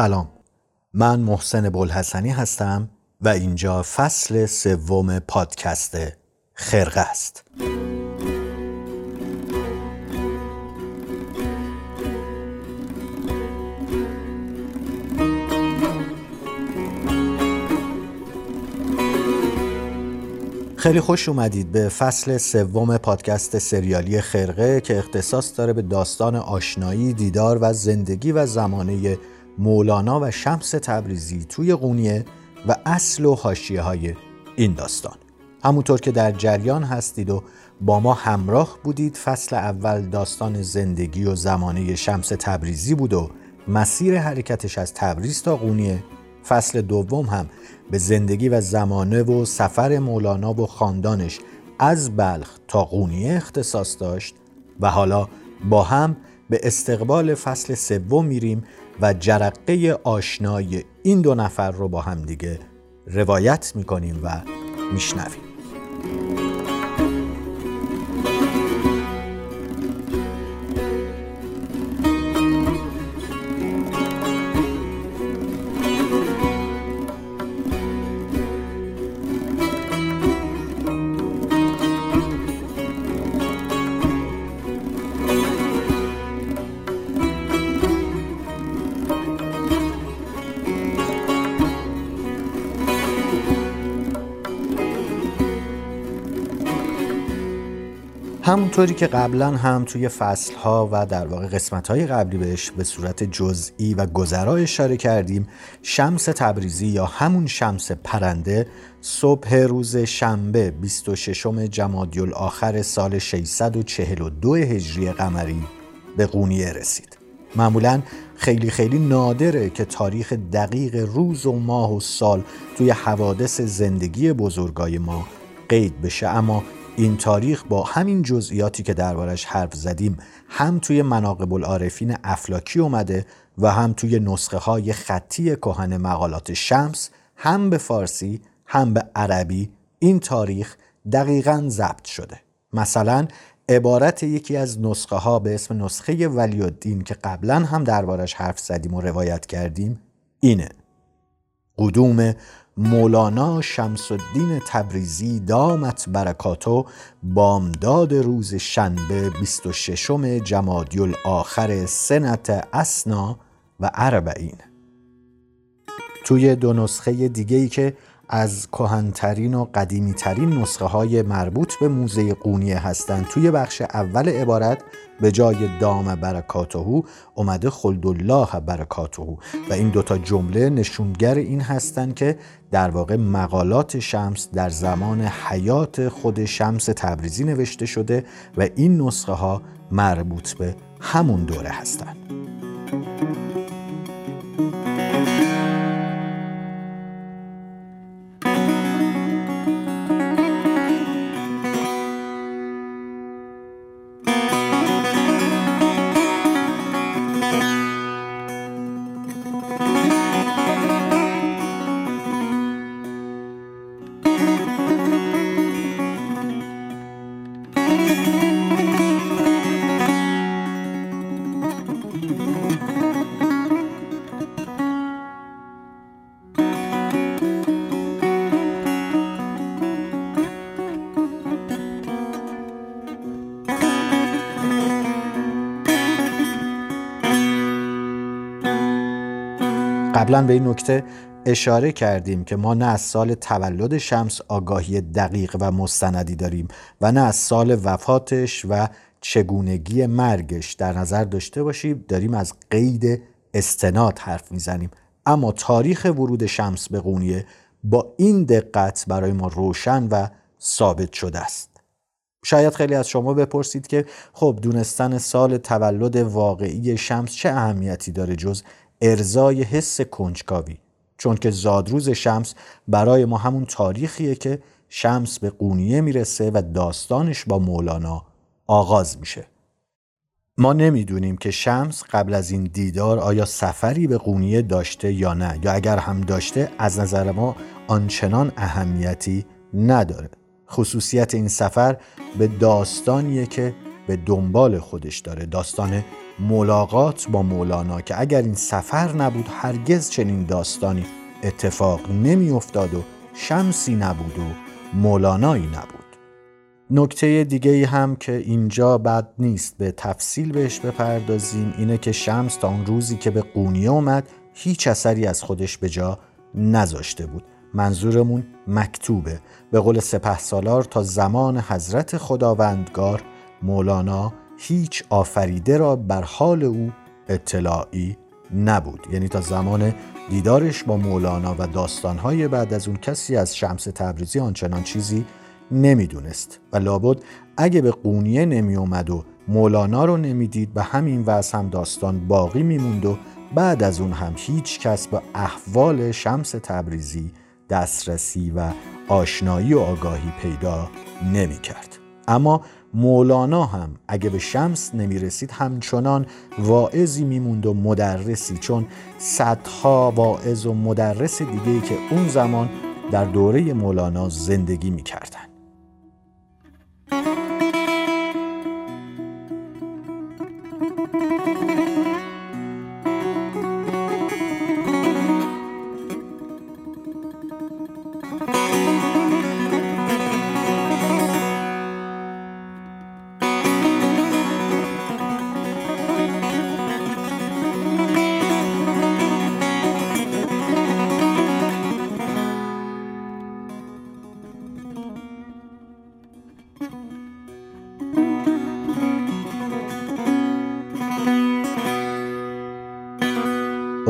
سلام. من محسن بلحسنی هستم و اینجا فصل سوم پادکست خرقه است. خیلی خوش اومدید به فصل سوم پادکست سریالی خرقه که اختصاص داره به داستان آشنایی، دیدار و زندگی و زمانه مولانا و شمس تبریزی توی قونیه و اصل و حاشیه های این داستان. همونطور که در جریان هستید و با ما همراه بودید فصل اول داستان زندگی و زمانه شمس تبریزی بود و مسیر حرکتش از تبریز تا قونیه. فصل دوم هم به زندگی و زمانه و سفر مولانا و خاندانش از بلخ تا قونیه اختصاص داشت و حالا با هم به استقبال فصل سوم میریم و جرقه آشنایی این دو نفر رو با هم دیگه روایت می‌کنیم و میشنویم. همونطوری که قبلا هم توی فصلها و در واقع قسمتهای قبلی بهش به صورت جزئی و گذرا اشاره کردیم شمس تبریزی یا همون شمس پرنده صبح روز شنبه 26 جمادی آخر سال 642 هجری قمری به قونیه رسید. معمولا خیلی خیلی نادره که تاریخ دقیق روز و ماه و سال توی حوادث زندگی بزرگای ما قید بشه اما این تاریخ با همین جزئیاتی که دربارش حرف زدیم هم توی مناقب العارفین افلاکی اومده و هم توی نسخه های خطی کهن مقالات شمس هم به فارسی هم به عربی این تاریخ دقیقا ضبط شده. مثلا عبارت یکی از نسخه ها به اسم نسخه ولی الدین که قبلا هم دربارش حرف زدیم و روایت کردیم اینه قدوم مولانا شمس الدین تبریزی دامت برکاتو بامداد روز شنبه 26 جمادی الاخر سنت اسنا و اربعین. توی دو نسخه دیگه ای که از کهنترین و قدیمیترین نسخه های مربوط به موزه قونیه هستند توی بخش اول عبارت به جای دام برکاتهو اومده خلدالله برکاتهو و این دوتا جمله نشونگر این هستند که در واقع مقالات شمس در زمان حیات خود شمس تبریزی نوشته شده و این نسخه ها مربوط به همون دوره هستند. قبلا به این نکته اشاره کردیم که ما نه از سال تولد شمس آگاهی دقیق و مستندی داریم و نه از سال وفاتش و چگونگی مرگش در نظر داشته باشیم داریم از قید استناد حرف می‌زنیم. اما تاریخ ورود شمس به قونیه با این دقت برای ما روشن و ثابت شده است. شاید خیلی از شما بپرسید که خب دونستن سال تولد واقعی شمس چه اهمیتی داره جز ارزای حس کنجکاوی چون که زادروز شمس برای ما همون تاریخیه که شمس به قونیه می‌رسه و داستانش با مولانا آغاز میشه. ما نمی‌دونیم که شمس قبل از این دیدار آیا سفری به قونیه داشته یا نه یا اگر هم داشته از نظر ما آنچنان اهمیتی نداره. خصوصیت این سفر به داستانیه که به دنبال خودش داره. داستان ملاقات با مولانا که اگر این سفر نبود هرگز چنین داستانی اتفاق نمی افتاد و شمسی نبود و مولانایی نبود. نکته دیگه هم که اینجا بد نیست به تفصیل بهش بپردازیم اینه که شمس تا اون روزی که به قونیه اومد هیچ اثری از خودش به جا نذاشته بود. منظورمون مکتوبه. به قول سپه سالار تا زمان حضرت خداوندگار مولانا هیچ آفریده را بر حال او اطلاعی نبود یعنی تا زمان دیدارش با مولانا و داستانهای بعد از اون کسی از شمس تبریزی آنچنان چیزی نمی‌دونست و لابد اگه به قونیه نمی اومد و مولانا رو نمی‌دید به همین وضع هم داستان باقی میموند و بعد از اون هم هیچ کس به احوال شمس تبریزی دسترسی و آشنایی و آگاهی پیدا نمی کرد. اما مولانا هم. اگه به شمس نمی رسید همچنان واعظی میموند و مدرسی چون صدها واعظ و مدرس دیگه که اون زمان در دوره مولانا زندگی می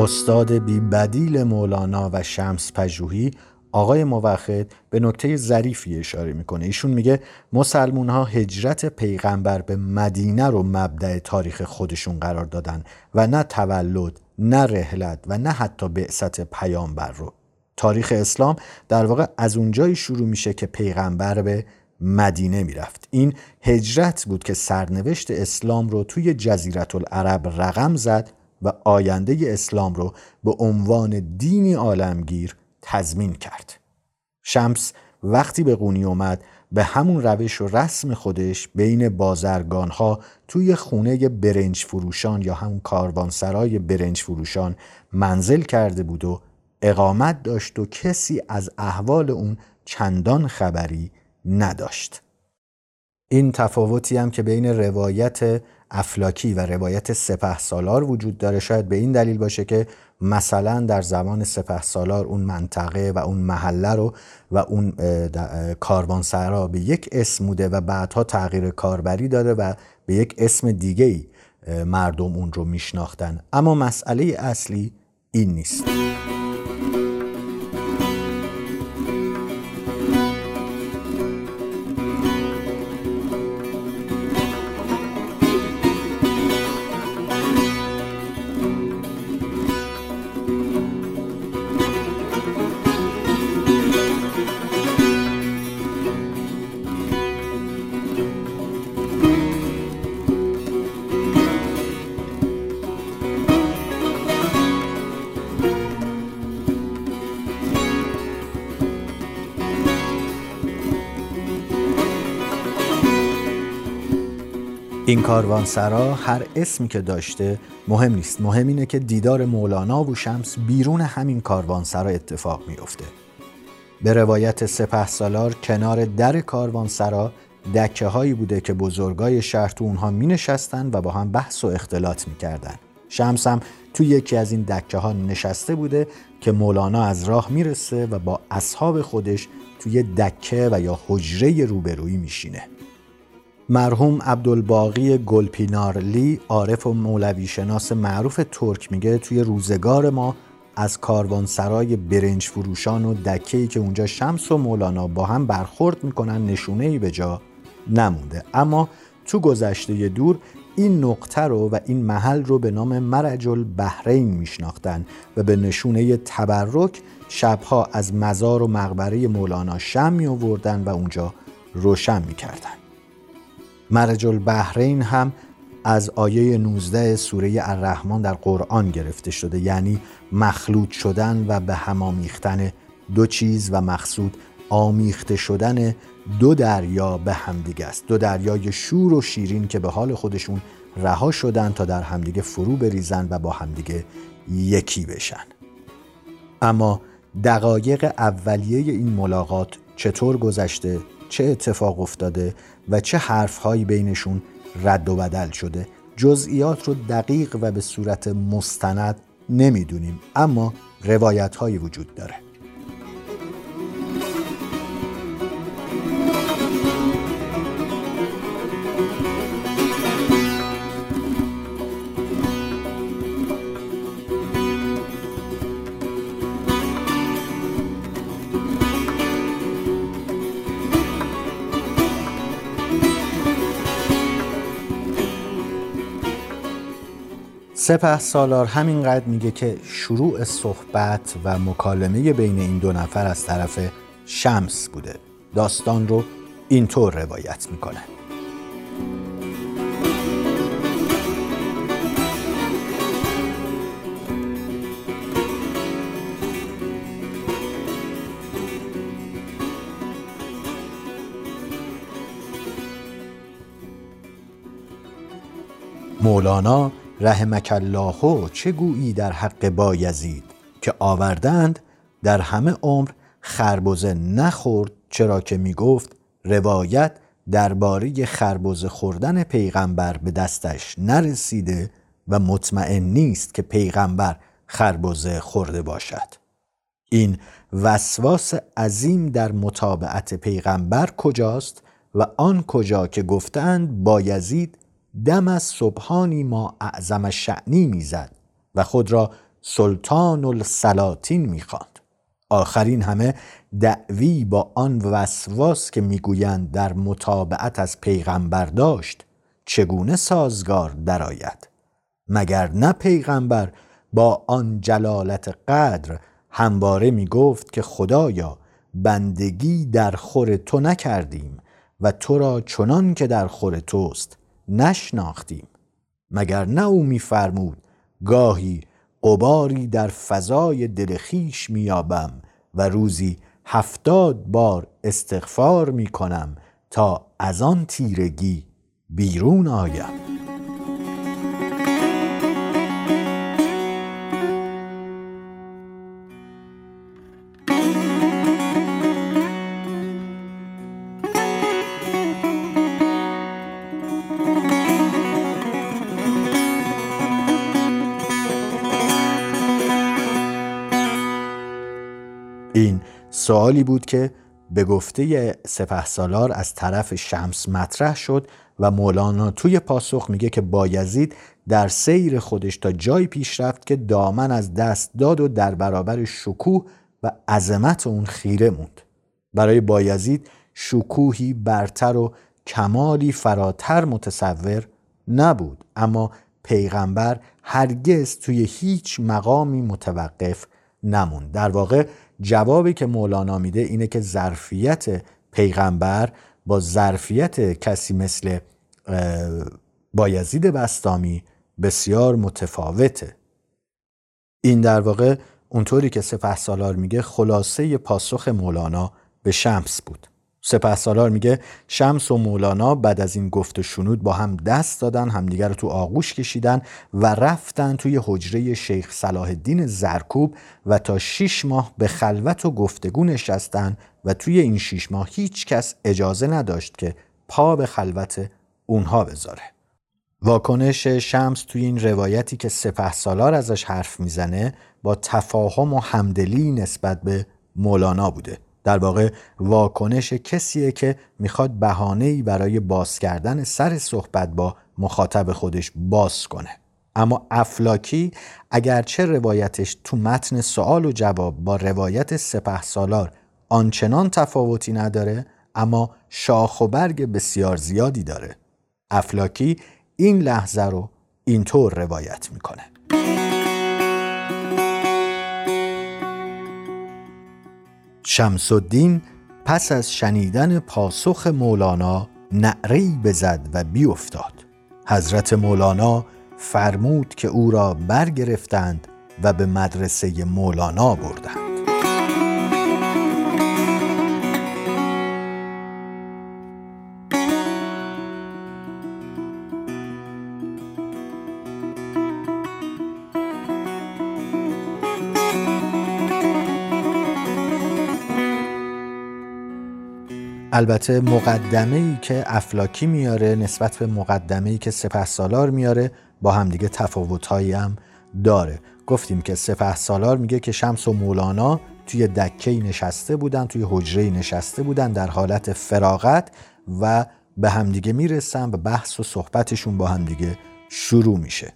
استاد بیبدیل مولانا و شمس پژوهی آقای موخد به نکته ظریفی اشاره می‌کنه. ایشون میگه مسلمون ها هجرت پیغمبر به مدینه رو مبدع تاریخ خودشون قرار دادن و نه تولد نه رحلت و نه حتی بعثت پیامبر رو. تاریخ اسلام در واقع از اونجایی شروع میشه که پیغمبر به مدینه می‌رفت. این هجرت بود که سرنوشت اسلام رو توی جزیرت العرب رقم زد و آینده اسلام رو به عنوان دینی عالمگیر تضمین کرد. شمس وقتی به قونی اومد به همون روش و رسم خودش بین بازرگانها توی خونه برنج فروشان یا همون کاروانسرای برنج فروشان منزل کرده بود و اقامت داشت و کسی از احوال اون چندان خبری نداشت. این تفاوتی هم که بین روایت افلاکی و روایت سپه سالار وجود داره. شاید به این دلیل باشه که مثلا در زمان سپه سالار اون منطقه و اون محله رو و اون کاروانسرا به یک اسم بوده و بعدها تغییر کاربری داده و به یک اسم دیگه مردم اون رو میشناختن. اما مسئله اصلی این نیست. این کاروانسرا هر اسمی که داشته مهم نیست مهم اینه که دیدار مولانا و شمس بیرون همین کاروانسرا اتفاق میافته به روایت سپه سالار کنار در کاروانسرا دکه هایی بوده که بزرگای شهر تو اونها می نشستن و با هم بحث و اختلاط می کردن. شمس هم تو یکی از این دکه ها نشسته بوده که مولانا از راه می‌رسه و با اصحاب خودش توی دکه و یا حجره روبرویی میشینه. مرحوم عبدالباقی گلپینارلی عارف و مولوی شناس معروف ترک میگه توی روزگار ما از کاروانسرای برنج فروشان و دکهی که اونجا شمس و مولانا با هم برخورد می‌کنن نشونه ای به جا نمونده. اما تو گذشته دور این نقطه رو و این محل رو به نام مرج البحرین میشناختن و به نشونه تبرک شبها از مزار و مقبره مولانا شم می آوردن و اونجا روشن می‌کردن. مرج البحرین هم از آیه 19 سوره الرحمن در قرآن گرفته شده یعنی مخلوط شدن و به هم آمیختن دو چیز و مقصود آمیخته شدن دو دریا به همدیگه است. دو دریای شور و شیرین که به حال خودشون رها شدن تا در همدیگه فرو بریزن و با همدیگه یکی بشن. اما دقایق اولیه این ملاقات چطور گذشته؟ چه اتفاق افتاده و چه حرفهایی بینشون رد و بدل شده. جزئیات رو دقیق و به صورت مستند نمی‌دونیم اما روایت هایی وجود داره. سپه سالار همینقدر میگه که شروع صحبت و مکالمه بین این دو نفر از طرف شمس بوده. داستان رو اینطور روایت می‌کنه. مولانا رحمک الله چه گویی در حق بایزید که آوردند در همه عمر خربزه نخورد چرا که می گفت روایت درباره خربزه خوردن پیغمبر به دستش نرسیده و مطمئن نیست که پیغمبر خربزه خورده باشد. این وسواس عظیم در مطابعت پیغمبر کجاست و آن کجا که گفتند بایزید دم از صبحانی ما اعظم شعنی می‌زد و خود را سلطان السلاطین می‌خواند. آخرین همه دعوی با آن وسواس که می‌گویند در مطابعت از پیغمبر داشت چگونه سازگار درآید؟ مگر نه پیغمبر با آن جلالت قدر همواره می گفت که خدایا بندگی در خور تو نکردیم و تو را چنان که در خور توست نشناختیم. مگر نه او میفرمود گاهی قباری در فضای دل خیش و روزی هفتاد بار استغفار می‌کنم تا از آن تیرگی بیرون آیم. سوالی بود که به گفته سپه سالار از طرف شمس مطرح شد و مولانا توی پاسخ میگه که بایزید در سیر خودش تا جای پیش رفت که دامن از دست داد و در برابر شکوه و عظمت اون خیره موند. برای بایزید شکوهی برتر و کمالی فراتر متصور نبود اما پیغمبر هرگز توی هیچ مقامی متوقف نموند. در واقع جوابی که مولانا میده اینه که ظرفیت پیغمبر با ظرفیت کسی مثل بایزید بستامی بسیار متفاوته. این در واقع اونطوری که سپه سالار میگه خلاصه پاسخ مولانا به شمس بود. سپه سالار میگه شمس و مولانا بعد از این گفت و شنود با هم دست دادن همدیگر رو تو آغوش کشیدن و رفتن توی حجره شیخ صلاح الدین زرکوب و تا شیش ماه به خلوت و گفتگو نشستن و توی این شیش ماه هیچ کس اجازه نداشت که پا به خلوت اونها بذاره. واکنش شمس توی این روایتی که سپه سالار ازش حرف می‌زنه با تفاهم و همدلی نسبت به مولانا بوده. در واقع واکنش کسیه که می‌خواد بهانه‌ای برای باز کردن سر صحبت با مخاطب خودش باز کنه. اما افلاکی اگرچه روایتش تو متن سوال و جواب با روایت سپه سالار آنچنان تفاوتی نداره اما شاخ و برگ بسیار زیادی داره. افلاکی این لحظه رو اینطور روایت می‌کنه. شمس الدین پس از شنیدن پاسخ مولانا نعری بزد و بیافتاد. حضرت مولانا فرمود که او را برگرفتند و به مدرسه مولانا بردند. البته مقدمه ای که افلاکی میاره نسبت به مقدمه ای که سپه سالار میاره با همدیگه تفاوت هم داره. گفتیم که سپه سالار میگه که شمس و مولانا توی دکه نشسته بودن توی حجره نشسته بودن در حالت فراغت و به همدیگه می‌رسن و بحث و صحبتشون با همدیگه شروع میشه.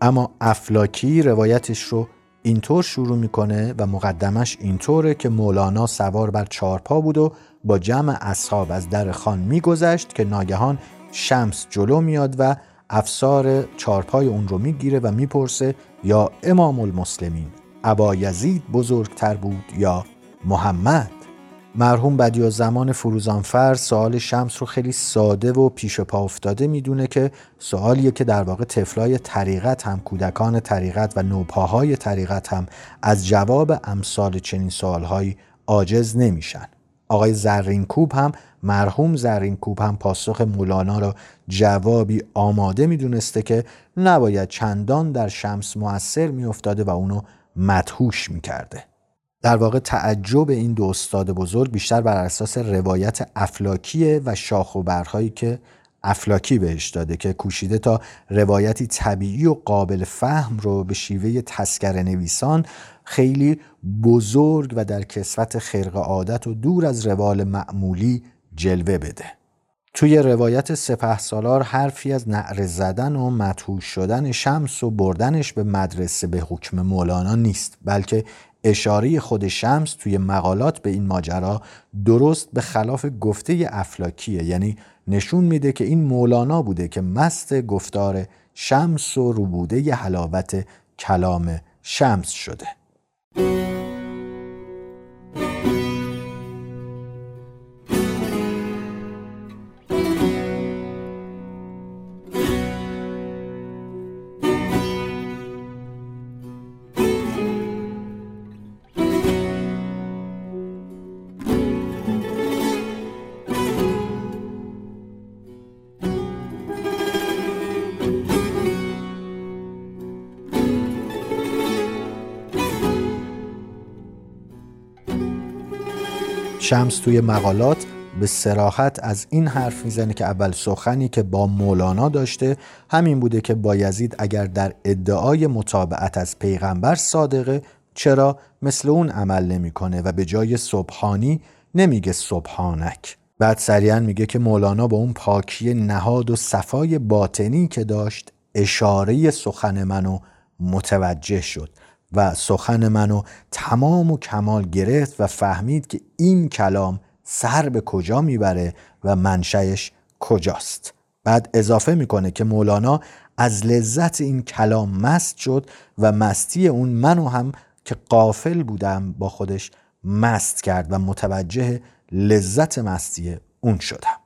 اما افلاکی روایتش رو اینطور شروع می‌کنه و مقدمش اینطوره که مولانا سوار بر چارپا بود و با جمع اصحاب از در خان میگذشت که ناگهان شمس جلو میاد و افسار چارپای اون رو می‌گیره و می‌پرسه یا امام المسلمین ابا یزید بزرگتر بود یا محمد؟ مرحوم بدی زمان فروزانفر سوال شمس رو خیلی ساده و پیش پا افتاده می‌دونه که سوالیه که در واقع تفلای طریقت هم کودکان طریقت و نوپاهای طریقت هم از جواب امثال چنین سوالهایی عاجز نمیشن. آقای زرینکوب هم مرحوم زرینکوب هم پاسخ مولانا را جوابی آماده می‌دونسته که نباید چندان در شمس موثر میافتاده و اونو مدهوش می‌کرده. در واقع تعجب این دو استاد بزرگ بیشتر بر اساس روایت افلاکیه و شاخ و برهایی که افلاکی بهش داده که کوشیده تا روایتی طبیعی و قابل فهم رو به شیوه تسکر نویسان خیلی بزرگ و در کسوت خرق عادت و دور از روال معمولی جلوه بده. توی روایت سپه سالار حرفی از نعر زدن و مدهوش شدن شمس و بردنش به مدرسه به حکم مولانا نیست بلکه اشاره خود شمس توی مقالات به این ماجرا درست به خلاف گفته افلاکیه. یعنی نشون میده که این مولانا بوده که مست گفتار شمس و روبوده ی حلاوت کلام شمس شده. شمس توی مقالات به سراحت از این حرف می‌زنه که اول سخنی که با مولانا داشته همین بوده که بایزید اگر در ادعای مطابعت از پیغمبر صادقه چرا مثل اون عمل نمی‌کنه و به جای صبحانی نمیگه صبحانک. بعد سریعا میگه که مولانا با اون پاکی نهاد و صفای باطنی که داشت اشاره سخن منو متوجه شد. و سخن منو تمام و کمال گرفت و فهمید که این کلام سر به کجا می‌بره و منشأش کجاست. بعد اضافه می‌کنه که مولانا از لذت این کلام مست شد و مستی اون منو هم که قافل بودم با خودش مست کرد و متوجه لذت مستی اون شدم.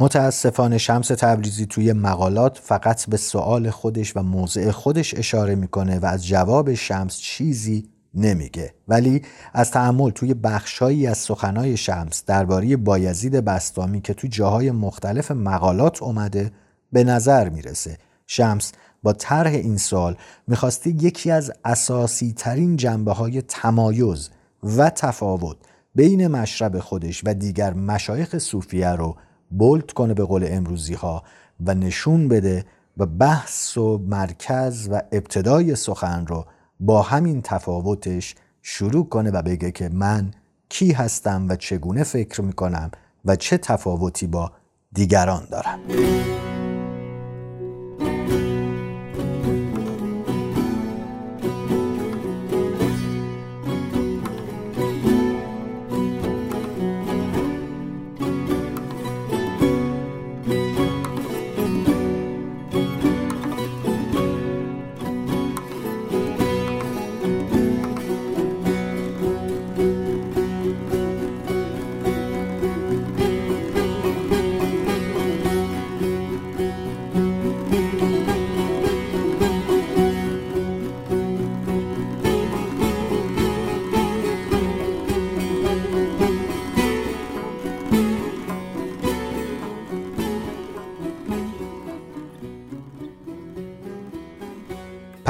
متاسفانه شمس تبریزی توی مقالات فقط به سوال خودش و موضع خودش اشاره می‌کنه و از جواب شمس چیزی نمیگه. ولی از تعمل توی بخشهایی از سخنای شمس درباره بایزید بستامی که توی جاهای مختلف مقالات اومده به نظر می‌رسه. شمس با طرح این سوال می‌خواسته یکی از اساسی ترین جنبه های تمایز و تفاوت بین مشرب خودش و دیگر مشایخ صوفیه رو بولت کنه به قول امروزی ها و نشون بده و بحث و مرکز و ابتدای سخن رو با همین تفاوتش شروع کنه و بگه که من کی هستم و چگونه فکر می‌کنم و چه تفاوتی با دیگران دارم.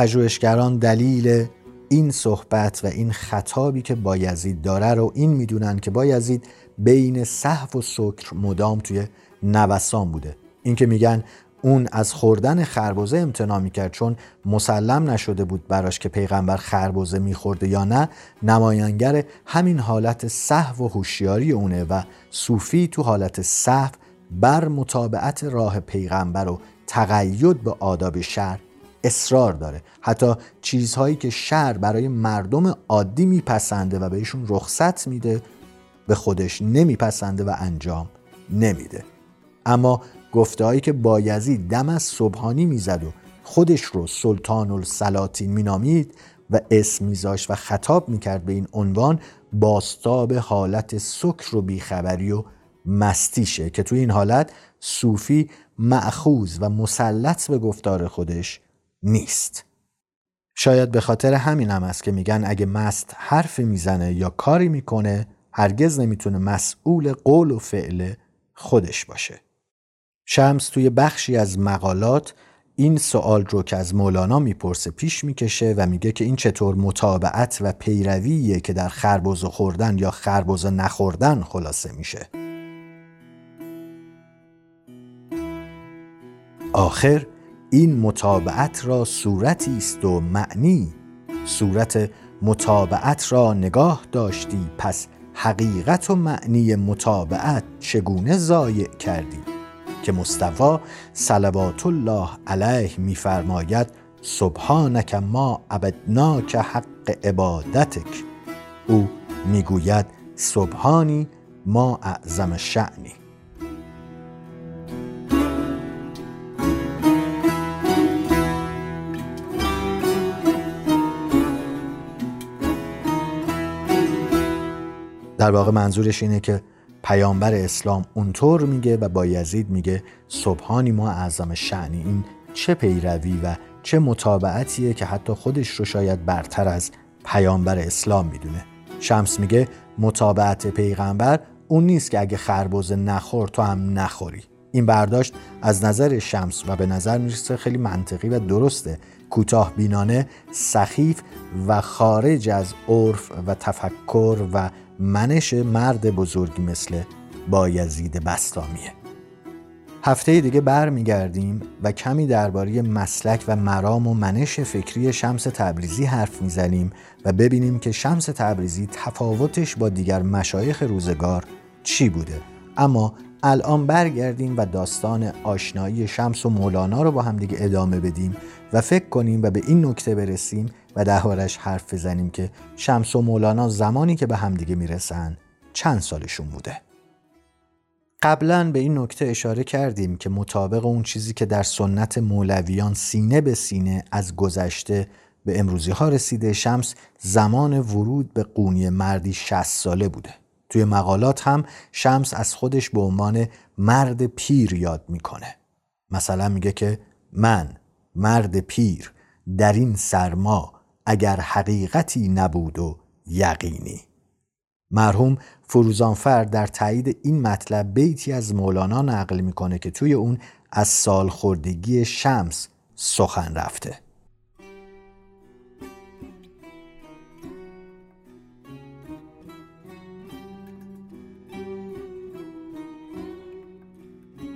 پژوهشگران دلیل این صحبت و این خطابی که بایزید داره رو این می‌دونن که بایزید بین صحو و سکر مدام توی نوسان بوده. این که میگن اون از خوردن خربزه امتناع می‌کرد چون مسلم نشده بود براش که پیغمبر خربزه میخورده یا نه نمایانگر همین حالت صحو و هوشیاری اونه و صوفی تو حالت صحو بر مطابقت راه پیغمبر و تقید به آداب شهر اصرار داره. حتی چیزهایی که شهر برای مردم عادی میپسنده و بهشون رخصت میده به خودش نمیپسنده و انجام نمیده. اما گفتهایی که بایزید دم از صبحانی می‌زد و خودش رو سلطان السلاطین مینامید و اسم میذاشت و خطاب می‌کرد به این عنوان باستاب حالت سکر و بیخبری و مستیشه که توی این حالت صوفی معخوز و مسلط به گفتار خودش نیست. شاید به خاطر همین هم است که میگن اگه مست حرفی می‌زنه یا کاری می‌کنه هرگز نمی‌تونه مسئول قول و فعل خودش باشه. شمس توی بخشی از مقالات این سوال رو که از مولانا می‌پرسه پیش می‌کشه و میگه که این چطور مطابعت و پیرویه که در خربز خوردن یا خربز نخوردن خلاصه میشه. آخر این مطابعت را صورتی است و معنی. صورت مطابعت را نگاه داشتی پس حقیقت و معنی مطابعت چگونه ضایع کردی؟ که مصطفی صلوات الله علیه میفرماید سبحانک ما عبدناک حق عبادتک. او می‌گوید سبحانی ما اعظم شعنی در واقع منظورش اینه که پیامبر اسلام اونطور میگه و با یزید میگه صبحانی ما اعظم شعنی این چه پیروی و چه مطابعتیه که حتی خودش رو شاید برتر از پیامبر اسلام می‌دونه. شمس میگه مطابعت پیغمبر اون نیست که اگه خربزه نخور تو هم نخوری. این برداشت از نظر شمس و به نظر می‌رسه خیلی منطقی و درسته. کوتاه بینانه سخیف و خارج از عرف و تفکر و منش مرد بزرگی مثل بایزید بستامیه. هفته دیگه برمیگردیم و کمی درباره مسلک و مرام و منش فکری شمس تبریزی حرف می‌زنیم و ببینیم که شمس تبریزی تفاوتش با دیگر مشایخ روزگار چی بوده. اما الان برگردیم و داستان آشنایی شمس و مولانا رو با هم دیگه ادامه بدیم و فکر کنیم و به این نکته برسیم و دربارش حرف بزنیم که شمس و مولانا زمانی که به همدیگه می‌رسن چند سالشون بوده. قبلا به این نکته اشاره کردیم که مطابق اون چیزی که در سنت مولویان سینه به سینه از گذشته به امروزی ها رسیده شمس زمان ورود به قونی مردی 60 ساله بوده. توی مقالات هم شمس از خودش به عنوان مرد پیر یاد می‌کنه. مثلا میگه که من مرد پیر در این سرما اگر حقیقتی نبود و یقینی. مرحوم فروزانفر در تایید این مطلب بیتی از مولانا نقل می‌کنه که توی اون از سالخوردگی شمس سخن رفته.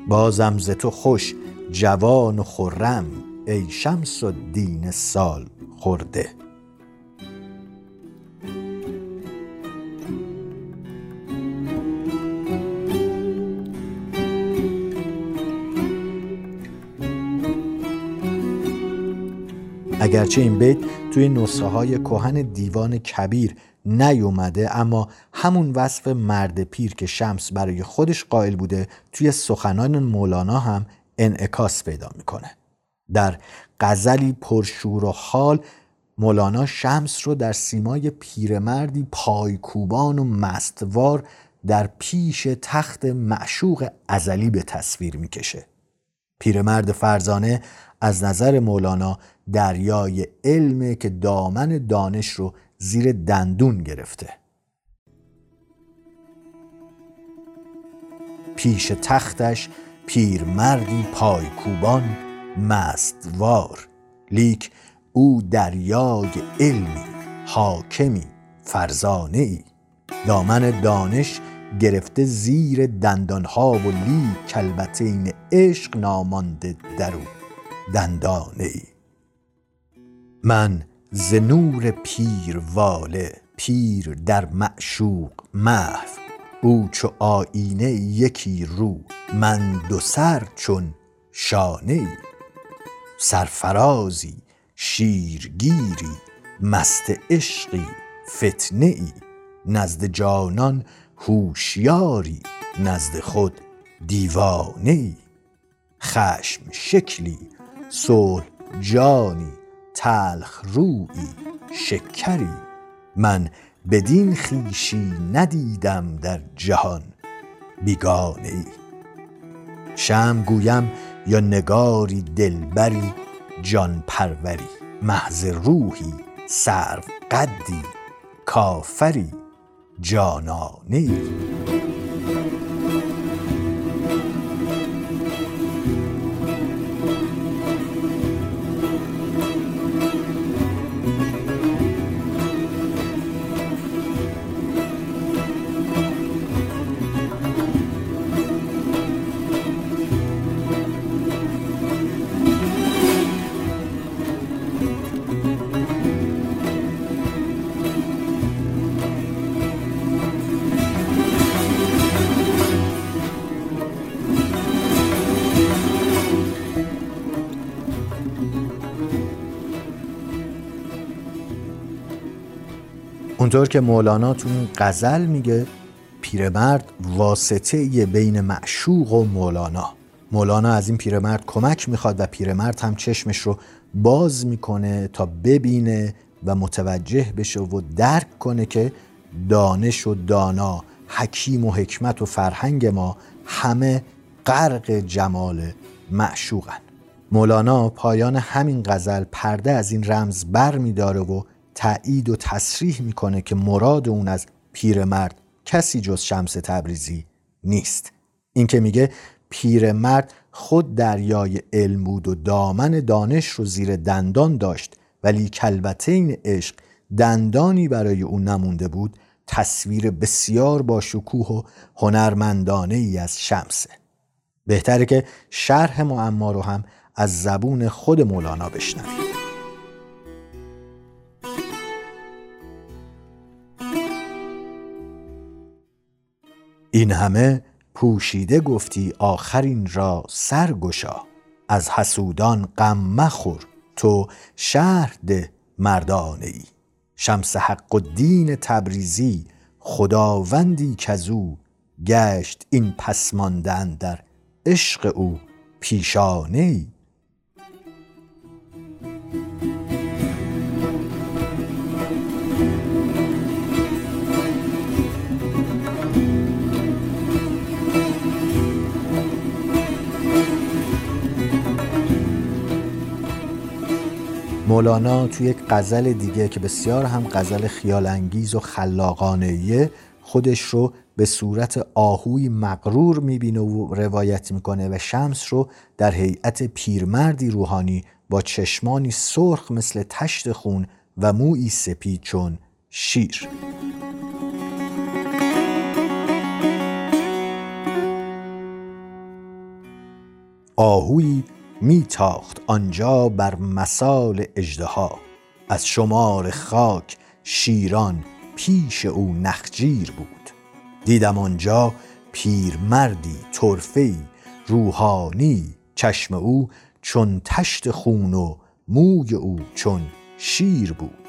بازم ز تو خوش جوان و خرم ای شمس الدین سال خورده اگرچه این بیت توی نسخه های کهن دیوان کبیر نیومده اما همون وصف مرد پیر که شمس برای خودش قائل بوده توی سخنان مولانا هم انعکاس پیدا می‌کنه. در غزلی پرشور و حال مولانا شمس رو در سیمای پیرمردی پایکوبان و مستوار در پیش تخت معشوق ازلی به تصویر می‌کشه. پیرمرد فرزانه از نظر مولانا دریای علمه که دامن دانش رو زیر دندون گرفته. پیش تختش پیرمردی پایکوبان مستوار لیک او دریای علمی حاکمی فرزانه ای دامن دانش گرفته زیر دندانها و لی کلبتین عشق نامانده درو دندانه ای من ز نور پیر واله پیر در معشوق محو او چو آیینه یکی رو من دو سر چون شانه ای سرفرازی شیرگیری مست عشقی فتنه ای نزد جانان هوشیاری نزد خود دیوانه ای خشم شکلی صلح جانی تلخ رویی شکری. من بدین خویشی ندیدم در جهان بیگانه ای. شمع گویم یا نگاری دلبری جان پروری محض روحی سرو قدی کافری جانانه ای. اونطور که مولانا تو این غزل میگه پیرمرد واسطه بین معشوق و مولانا. مولانا از این پیرمرد کمک می‌خواد و پیرمرد هم چشمش رو باز می‌کنه تا ببینه و متوجه بشه و درک کنه که دانش و دانا حکیم و حکمت و فرهنگ ما همه غرق جمال معشوقن. مولانا پایان همین غزل پرده از این رمز بر میداره و تایید و تصریح می‌کنه که مراد اون از پیرمرد کسی جز شمس تبریزی نیست. این که میگه پیرمرد خود دریای علم بود و دامن دانش رو زیر دندان داشت ولی کلبتین عشق دندانی برای او نمونده بود تصویر بسیار با شکوه و هنرمندانه ای از شمسه. بهتره که شرح معما رو هم از زبون خود مولانا بشنویم. این همه پوشیده گفتی آخرین را سرگشا از حسودان غم مخور تو شهر ده مردانه ای شمس حق و دین تبریزی خداوندی کزو گشت این پسماندن در عشق او پیشانه ای مولانا توی یک غزل دیگه که بسیار هم غزل خیال انگیز و خلاقانه خودش رو به صورت آهوی مغرور می‌بینه و روایت می‌کنه و شمس رو در هیئت پیرمردی روحانی با چشمانی سرخ مثل تشت خون و مویی سپید چون شیر. آهوی میتاخت آنجا بر مسال اژدها. از شمار خاک شیران پیش او نخجیر بود. دیدم آنجا پیرمردی طرفهای روحانی چشم او چون تشت خون و موی او چون شیر بود.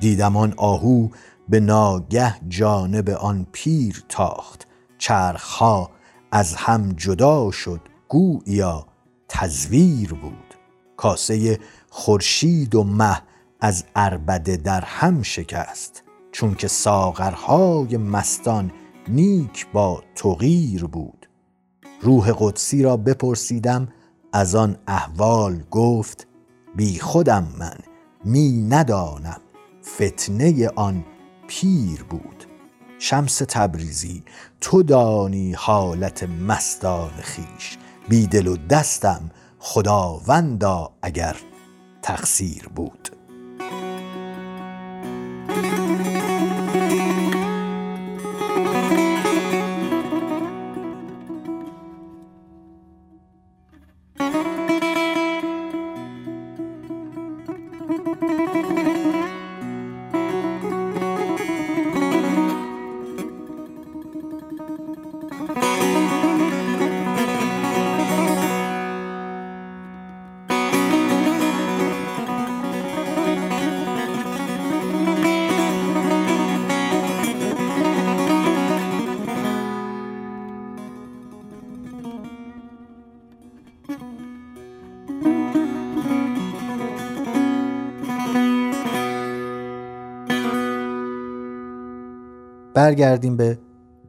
دیدم آن آهو به ناگه جانب آن پیر تاخت. چرخها از هم جدا شد گوییا تزویر بود. کاسه خورشید و مه از اربده در هم شکست چون که ساغرهای مستان نیک با تغیر بود. روح قدسی را بپرسیدم از آن احوال گفت بی خودم من می ندانم فتنه آن پیر بود. شمس تبریزی تو دانی حالت مستان خیش بی دل و دستم خداوندا اگر تقصیر بود. برگردیم به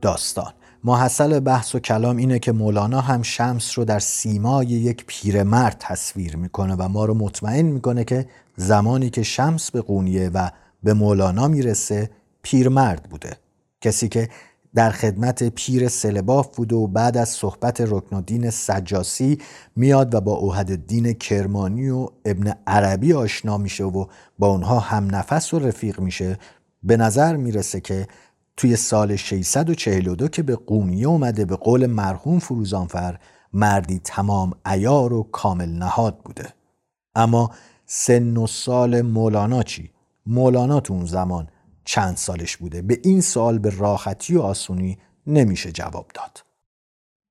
داستان. محصل بحث و کلام اینه که مولانا هم شمس رو در سیمای یک پیرمرد تصویر می‌کنه و ما رو مطمئن می‌کنه که زمانی که شمس به قونیه و به مولانا می‌رسه پیرمرد بوده. کسی که در خدمت پیر سلباف بوده و بعد از صحبت رکن سجاسی میاد و با اوهد الدین کرمانی و ابن عربی آشنا میشه و با اونها هم نفس و رفیق میشه به نظر می‌رسه که توی سال 642 که به قونیه اومده به قول مرحوم فروزانفر مردی تمام ایار و کامل نهاد بوده. اما سن و سال مولانا چی؟ مولانا تو اون زمان چند سالش بوده؟ به این سال به راحتی و آسونی نمیشه جواب داد.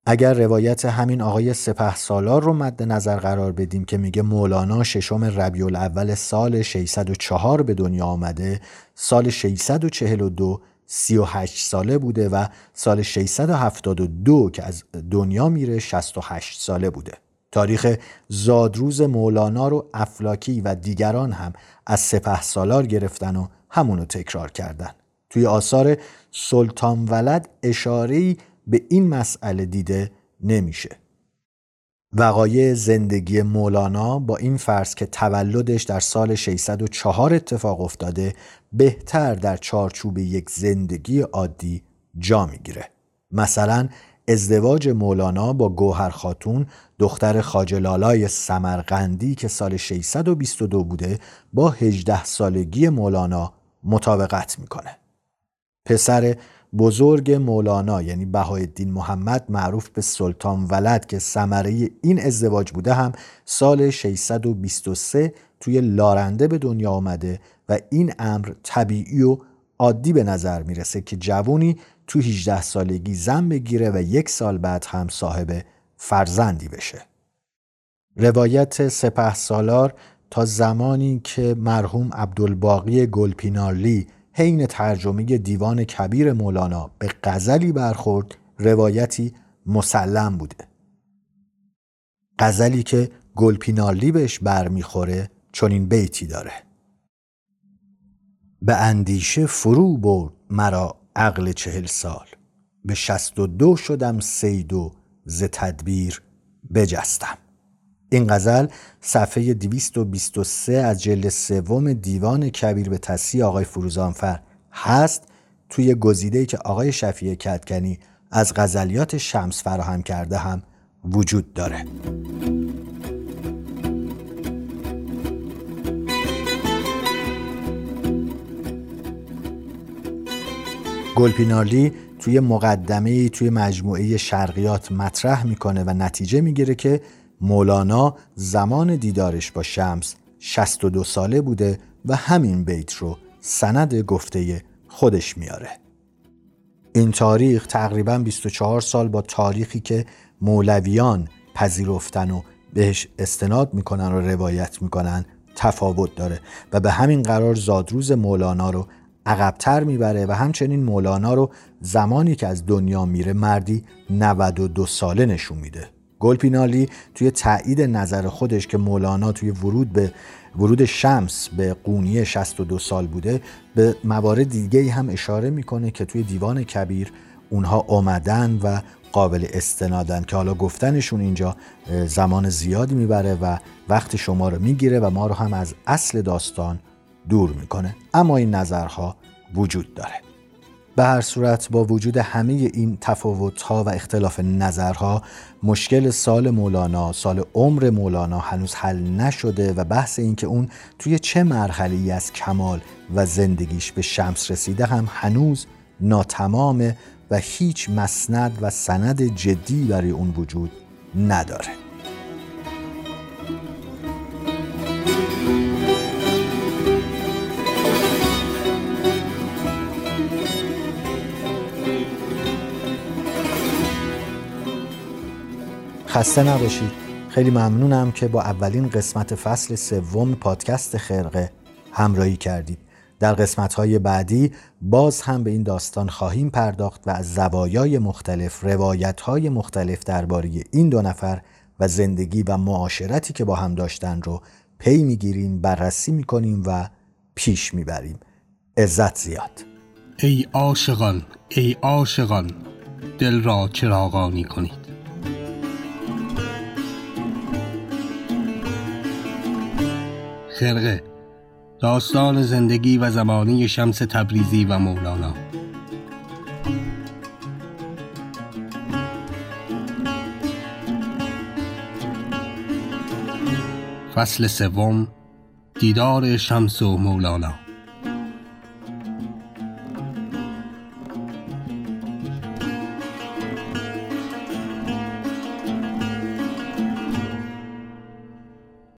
اگر روایت همین آقای سپه سالار رو مد نظر قرار بدیم که میگه مولانا ششم ربیع الاول سال 604 به دنیا آمده سال 642 38 ساله بوده و سال 672 که از دنیا میره 68 ساله بوده. تاریخ زادروز مولانا رو افلاکی و دیگران هم از سپه سالار گرفتن و همونو تکرار کردن. توی آثار سلطان ولد اشارهی به این مسئله دیده نمیشه. وقایع زندگی مولانا با این فرض که تولدش در سال 604 اتفاق افتاده بهتر در چارچوب یک زندگی عادی جا می‌گیره. مثلا ازدواج مولانا با گوهر خاتون دختر خاجلالای سمرقندی که سال 622 بوده با 18 سالگی مولانا مطابقت می‌کنه. پسر بزرگ مولانا یعنی بهایالدین محمد معروف به سلطان ولد که ثمره این ازدواج بوده هم سال 623 توی لارنده به دنیا آمده و این امر طبیعی و عادی به نظر می‌رسه که جوونی تو 18 سالگی زن بگیره و یک سال بعد هم صاحب فرزندی بشه. روایت سپه سالار تا زمانی که مرحوم عبدالباقی گلپینارلی حین ترجمه دیوان کبیر مولانا به غزلی برخورد روایتی مسلم بوده. غزلی که گلپینارلی بهش برمیخوره این بیتی داره. به اندیشه فرو برد مرا عقل چهل سال. به شست و دو شدم سید و ز تدبیر بجستم. این غزل صفحه 223 از جلد سوم دیوان کبیر به تصحیح آقای فروزانفر هست توی گزیده که آقای شفیع کدکنی از غزلیات شمس فراهم کرده هم وجود داره. گلپینارلی توی مقدمه توی مجموعه شرقیات مطرح می‌کنه و نتیجه می‌گیره که مولانا زمان دیدارش با شمس 62 ساله بوده و همین بیت رو سند گفته خودش میاره. این تاریخ تقریبا 24 سال با تاریخی که مولویان پذیرفتن و بهش استناد می‌کنن و روایت می‌کنن تفاوت داره و به همین قرار زادروز مولانا رو عقبتر می‌بره و همچنین مولانا رو زمانی که از دنیا میره مردی 92 ساله نشون میده. گلپینالی توی تایید نظر خودش که مولانا توی ورود به ورود شمس به قونیه 62 سال بوده به موارد دیگه هم اشاره می‌کنه که توی دیوان کبیر اونها اومدن و قابل استنادن که حالا گفتنشون اینجا زمان زیادی می‌بره و وقت شما رو می‌گیره و ما رو هم از اصل داستان دور می‌کنه. اما این نظرها وجود داره. به هر صورت با وجود همه این تفاوت‌ها و اختلاف نظرها مشکل سال مولانا سال عمر مولانا هنوز حل نشده و بحث این که اون توی چه مرحله از کمال و زندگیش به شمس رسیده هم هنوز ناتمامه و هیچ مسند و سند جدی برای اون وجود نداره. خسته نباشید. خیلی ممنونم که با اولین قسمت فصل سوم پادکست خرقه همراهی کردید. در قسمت های بعدی باز هم به این داستان خواهیم پرداخت و از زوایای مختلف روایت های مختلف درباره این دو نفر و زندگی و معاشرتی که با هم داشتن رو پی می‌گیریم بررسی می‌کنیم و پیش می‌بریم. عزت زیاد. ای عاشقان ای عاشقان دل را چراغانی کنید. خرقه داستان زندگی و زمانی شمس تبریزی و مولانا. فصل سوم دیدار شمس و مولانا.